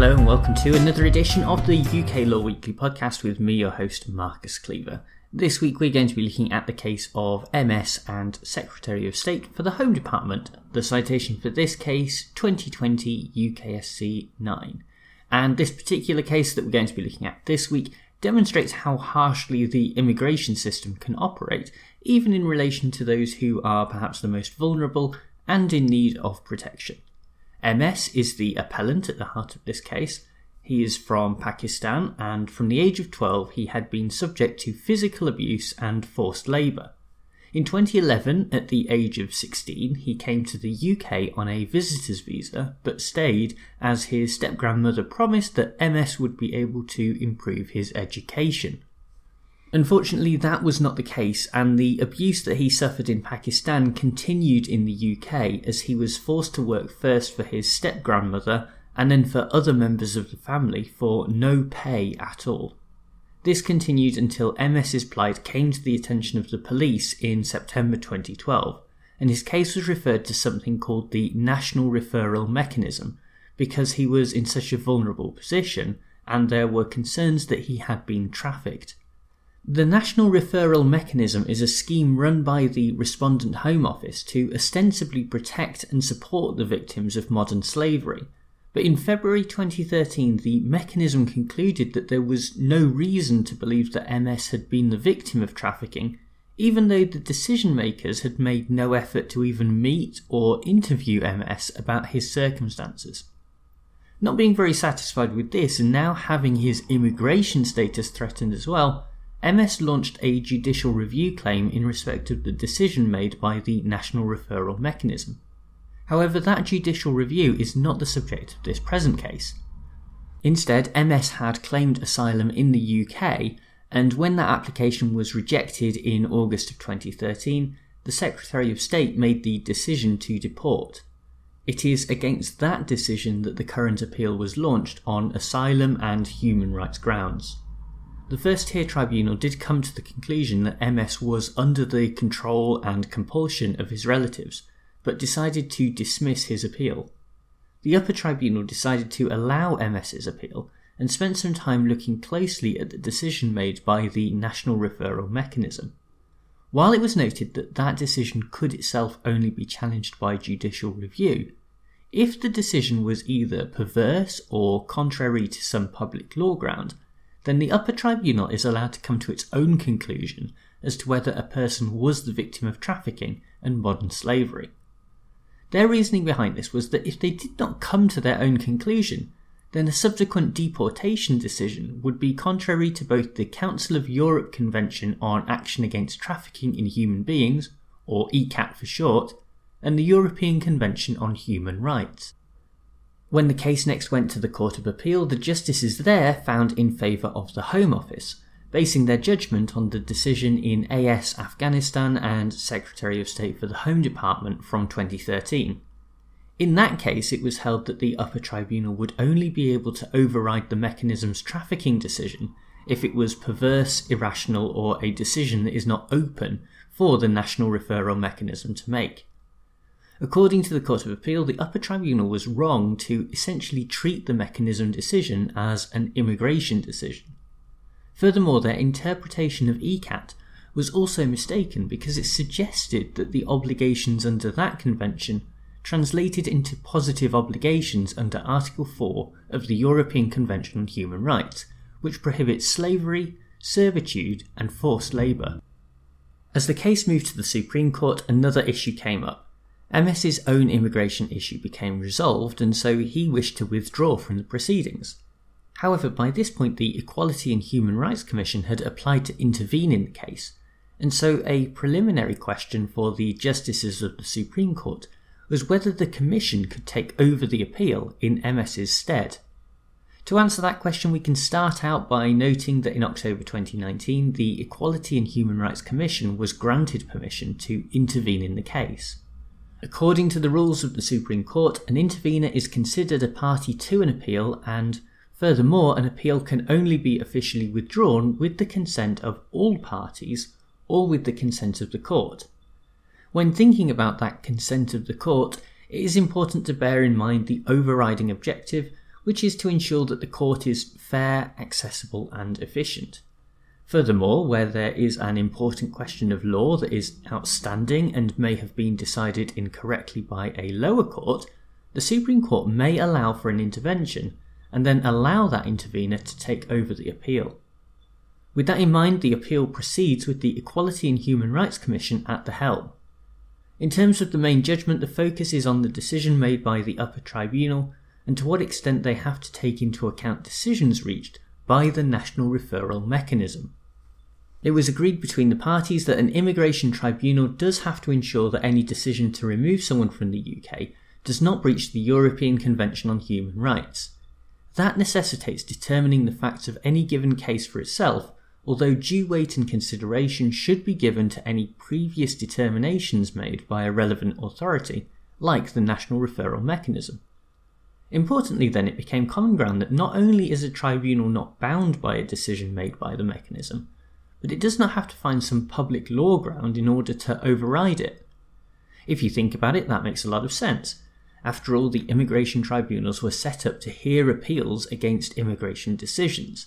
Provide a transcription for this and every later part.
to another edition of the UK Law Weekly podcast with me, your host, Marcus Cleaver. This week we're going to be looking at the case of MS and Secretary of State for the Home Department. The citation for this case, 2020 UKSC 9. And this particular case that we're going to be looking at this week demonstrates how harshly the immigration system can operate, even in relation to those who are perhaps the most vulnerable and in need of protection. MS is the appellant at the heart of this case. He is from Pakistan, and from the age of 12, he had been subject to physical abuse and forced labour. In 2011, at the age of 16, he came to the UK on a visitor's visa, but stayed as his step grandmother promised that MS would be able to improve his education. Unfortunately, that was not the case, and the abuse that he suffered in Pakistan continued in the UK as he was forced to work first for his step grandmother and then for other members of the family for no pay at all. This continued until MS's plight came to the attention of the police in September 2012, and his case was referred to something called the National Referral Mechanism because he was in such a vulnerable position and there were concerns that he had been trafficked. The National Referral Mechanism is a scheme run by the Respondent Home Office to ostensibly protect and support the victims of modern slavery. But in February 2013, the mechanism concluded that there was no reason to believe that MS had been the victim of trafficking, even though the decision makers had made no effort to even meet or interview MS about his circumstances. Not being very satisfied with this and now having his immigration status threatened as well, MS launched a judicial review claim in respect of the decision made by the National Referral Mechanism. However, that judicial review is not the subject of this present case. Instead, MS had claimed asylum in the UK, and when that application was rejected in August of 2013, the Secretary of State made the decision to deport. It is against that decision that the current appeal was launched on asylum and human rights grounds. The first tier tribunal did come to the conclusion that MS was under the control and compulsion of his relatives, but decided to dismiss his appeal. The upper tribunal decided to allow MS's appeal and spent some time looking closely at the decision made by the National Referral Mechanism. While it was noted that that decision could itself only be challenged by judicial review, if the decision was either perverse or contrary to some public law ground, then the upper tribunal is allowed to come to its own conclusion as to whether a person was the victim of trafficking and modern slavery. Their reasoning behind this was that if they did not come to their own conclusion, then a subsequent deportation decision would be contrary to both the Council of Europe Convention on Action Against Trafficking in Human Beings, or ECAT for short, and the European Convention on Human Rights. When the case next went to the Court of Appeal, the justices there found in favour of the Home Office, basing their judgment on the decision in AS Afghanistan and Secretary of State for the Home Department from 2013. In that case, it was held that the upper tribunal would only be able to override the mechanism's trafficking decision if it was perverse, irrational, or a decision that is not open for the national referral mechanism to make. According to the Court of Appeal, the upper tribunal was wrong to essentially treat the mechanism decision as an immigration decision. Furthermore, their interpretation of ECAT was also mistaken because it suggested that the obligations under that convention translated into positive obligations under Article 4 of the European Convention on Human Rights, which prohibits slavery, servitude, and forced labour. As the case moved to the Supreme Court, another issue came up MS's own immigration issue became resolved, and so he wished to withdraw from the proceedings. However, by this point, the Equality and Human Rights Commission had applied to intervene in the case, and so a preliminary question for the justices of the Supreme Court was whether the Commission could take over the appeal in MS's stead. To answer that question, we can start out by noting that in October 2019, the Equality and Human Rights Commission was granted permission to intervene in the case. According to the rules of the Supreme Court, an intervener is considered a party to an appeal, and furthermore, an appeal can only be officially withdrawn with the consent of all parties or with the consent of the court. When thinking about that consent of the court, it is important to bear in mind the overriding objective, which is to ensure that the court is fair, accessible, and efficient. Furthermore, where there is an important question of law that is outstanding and may have been decided incorrectly by a lower court, the Supreme Court may allow for an intervention and then allow that intervener to take over the appeal. With that in mind, the appeal proceeds with the Equality and Human Rights Commission at the helm. In terms of the main judgment, the focus is on the decision made by the upper tribunal and to what extent they have to take into account decisions reached by the national referral mechanism. It was agreed between the parties that an immigration tribunal does have to ensure that any decision to remove someone from the UK does not breach the European Convention on Human Rights. That necessitates determining the facts of any given case for itself, although due weight and consideration should be given to any previous determinations made by a relevant authority, like the National Referral Mechanism. Importantly, then, it became common ground that not only is a tribunal not bound by a decision made by the mechanism, but it does not have to find some public law ground in order to override it. If you think about it, that makes a lot of sense. After all, the immigration tribunals were set up to hear appeals against immigration decisions.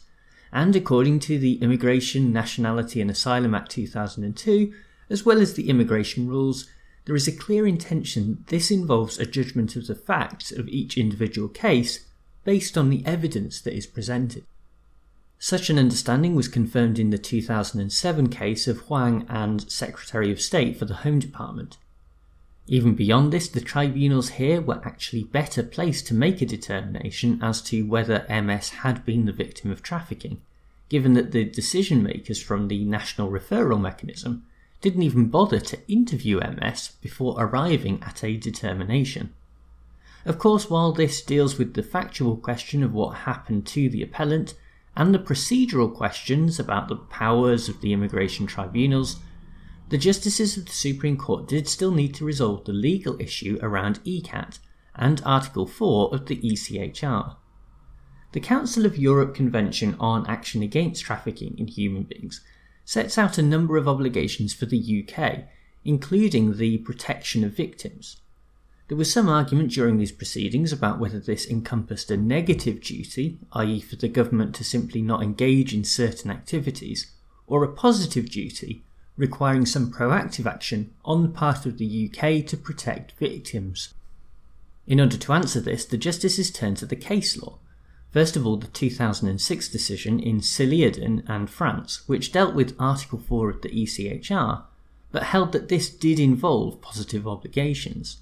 And according to the Immigration, Nationality and Asylum Act 2002, as well as the immigration rules, there is a clear intention this involves a judgment of the facts of each individual case based on the evidence that is presented. Such an understanding was confirmed in the 2007 case of Huang and Secretary of State for the Home Department. Even beyond this, the tribunals here were actually better placed to make a determination as to whether MS had been the victim of trafficking, given that the decision makers from the National Referral Mechanism didn't even bother to interview MS before arriving at a determination. Of course, while this deals with the factual question of what happened to the appellant, and the procedural questions about the powers of the immigration tribunals, the justices of the Supreme Court did still need to resolve the legal issue around ECAT and Article 4 of the ECHR. The Council of Europe Convention on Action Against Trafficking in Human Beings sets out a number of obligations for the UK, including the protection of victims. There was some argument during these proceedings about whether this encompassed a negative duty, i.e., for the government to simply not engage in certain activities, or a positive duty, requiring some proactive action on the part of the UK to protect victims. In order to answer this, the justices turned to the case law. First of all, the 2006 decision in Siliadin and France, which dealt with Article 4 of the ECHR, but held that this did involve positive obligations.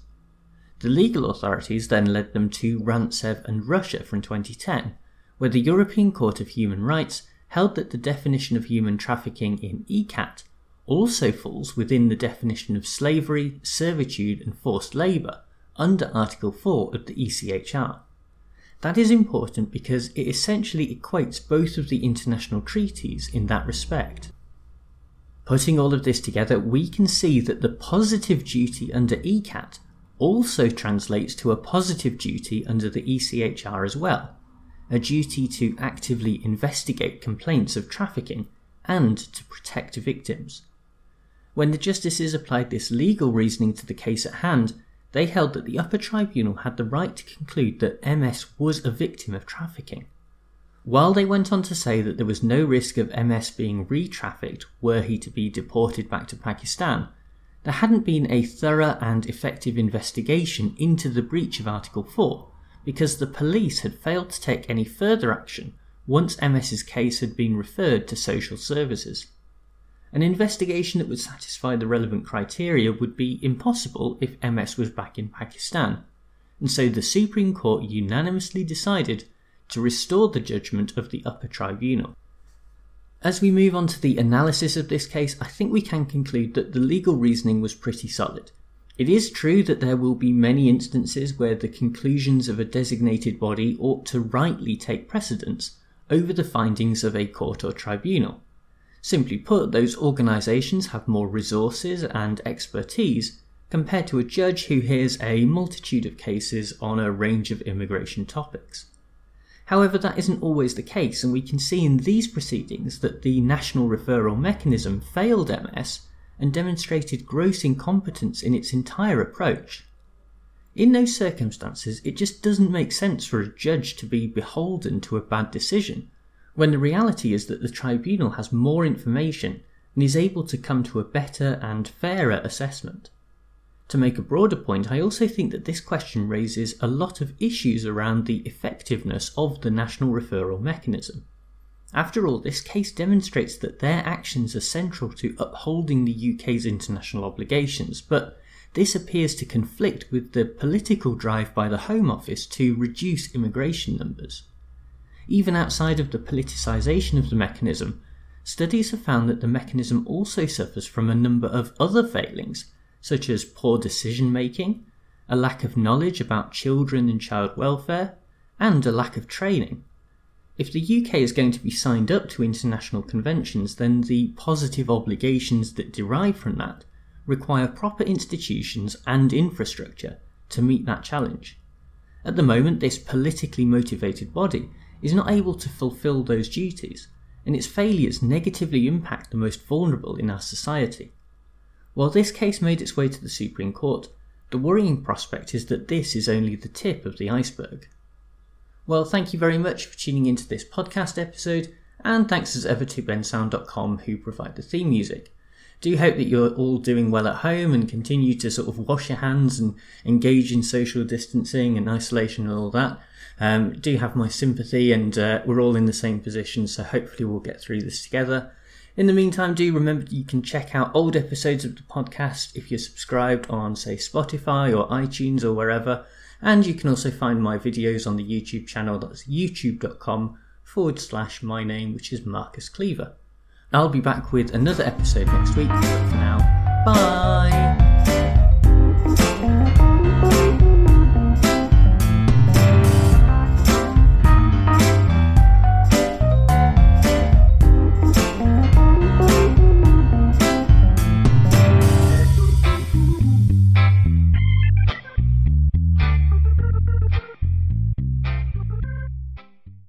The legal authorities then led them to Rantsev and Russia from 2010, where the European Court of Human Rights held that the definition of human trafficking in ECAT also falls within the definition of slavery, servitude, and forced labour under Article 4 of the ECHR. That is important because it essentially equates both of the international treaties in that respect. Putting all of this together, we can see that the positive duty under ECAT also translates to a positive duty under the ECHR as well, a duty to actively investigate complaints of trafficking and to protect victims. When the justices applied this legal reasoning to the case at hand, they held that the upper tribunal had the right to conclude that MS was a victim of trafficking. While they went on to say that there was no risk of MS being re trafficked were he to be deported back to Pakistan, there hadn't been a thorough and effective investigation into the breach of Article 4 because the police had failed to take any further action once MS's case had been referred to social services. An investigation that would satisfy the relevant criteria would be impossible if MS was back in Pakistan, and so the Supreme Court unanimously decided to restore the judgment of the upper tribunal. As we move on to the analysis of this case, I think we can conclude that the legal reasoning was pretty solid. It is true that there will be many instances where the conclusions of a designated body ought to rightly take precedence over the findings of a court or tribunal. Simply put, those organisations have more resources and expertise compared to a judge who hears a multitude of cases on a range of immigration topics. However, that isn't always the case, and we can see in these proceedings that the national referral mechanism failed MS and demonstrated gross incompetence in its entire approach. In those circumstances, it just doesn't make sense for a judge to be beholden to a bad decision, when the reality is that the tribunal has more information and is able to come to a better and fairer assessment. To make a broader point, I also think that this question raises a lot of issues around the effectiveness of the national referral mechanism. After all, this case demonstrates that their actions are central to upholding the UK's international obligations, but this appears to conflict with the political drive by the Home Office to reduce immigration numbers. Even outside of the politicisation of the mechanism, studies have found that the mechanism also suffers from a number of other failings, such as poor decision making, a lack of knowledge about children and child welfare, and a lack of training. If the UK is going to be signed up to international conventions, then the positive obligations that derive from that require proper institutions and infrastructure to meet that challenge. At the moment, this politically motivated body is not able to fulfill those duties, and its failures negatively impact the most vulnerable in our society. While this case made its way to the Supreme Court, the worrying prospect is that this is only the tip of the iceberg. Well, thank you very much for tuning into this podcast episode, and thanks as ever to bensound.com who provide the theme music. Do hope that you're all doing well at home and continue to sort of wash your hands and engage in social distancing and isolation and all that. Um, do have my sympathy, and uh, we're all in the same position, so hopefully we'll get through this together. In the meantime, do remember you can check out old episodes of the podcast if you're subscribed on, say, Spotify or iTunes or wherever. And you can also find my videos on the YouTube channel that's youtube.com forward slash my name, which is Marcus Cleaver. I'll be back with another episode next week, for now!